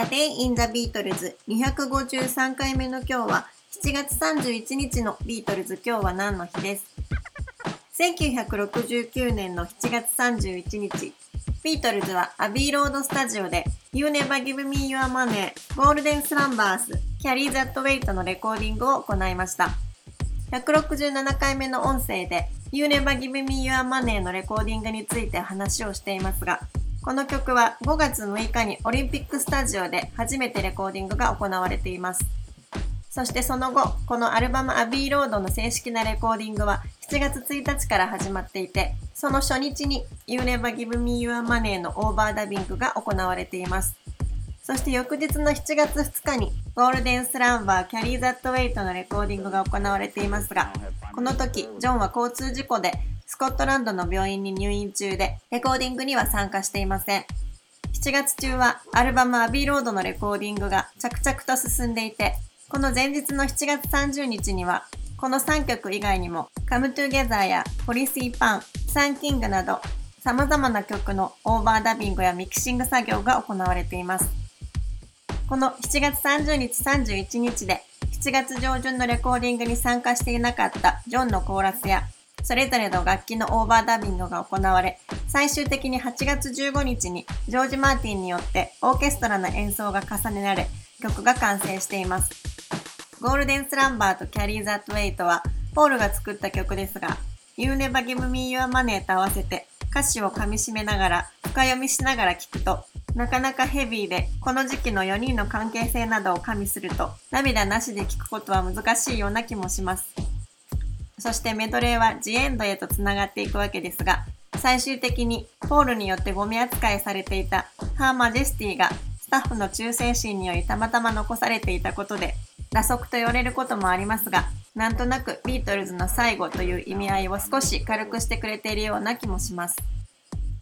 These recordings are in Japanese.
A Day in the Beatles 253回目の今日は7月31日のビートルズ今日は何の日です。1969年の7月31日ビートルズはアビーロードスタジオで You Never Give Me Your Money ゴールデンスランバース Carry That Weight のレコーディングを行いました。167回目の音声で You Never Give Me Your Money のレコーディングについて話をしていますがこの曲は5月6日にオリンピックスタジオで初めてレコーディングが行われています。そしてその後、このアルバムアビーロードの正式なレコーディングは7月1日から始まっていて、その初日に You Never Give Me Your Money のオーバーダビングが行われています。そして翌日の7月2日にゴールデンスランバー Carry That Weight のレコーディングが行われていますが、この時、ジョンは交通事故でスコットランドの病院に入院中で、レコーディングには参加していません。7月中はアルバムアビーロードのレコーディングが着々と進んでいて、この前日の7月30日には、この3曲以外にも、Come Together や Policy Pan、サンキングなど、様々な曲のオーバーダビングやミキシング作業が行われています。この7月30日31日で、7月上旬のレコーディングに参加していなかったジョンのコーラスやそれぞれの楽器のオーバーダビングが行われ、最終的に8月15日にジョージ・マーティンによってオーケストラの演奏が重ねられ、曲が完成しています。ゴールデンスランバーとキャリー・ザト・ウェイトは、ポールが作った曲ですが、You Never Give Me Your Money と合わせて歌詞を噛み締めながら、深読みしながら聴くと、なかなかヘビーで、この時期の4人の関係性などを加味すると、涙なしで聴くことは難しいような気もします。そしてメドレーはジエンドへとつながっていくわけですが、最終的にポールによってゴミ扱いされていたハーマジェスティがスタッフの忠誠心によりたまたま残されていたことで、打足と言われることもありますが、なんとなくビートルズの最後という意味合いを少し軽くしてくれているような気もします。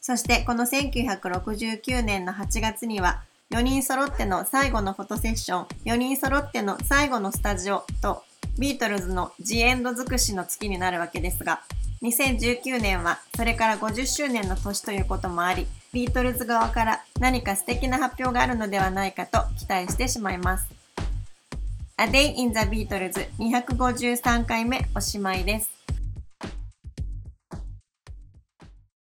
そしてこの1969年の8月には4人揃っての最後のフォトセッション、4人揃っての最後のスタジオとビートルズのジエンド尽くしの月になるわけですが、2019年はそれから50周年の年ということもあり、ビートルズ側から何か素敵な発表があるのではないかと期待してしまいます。A Day in the Beatles 253回目おしまいです。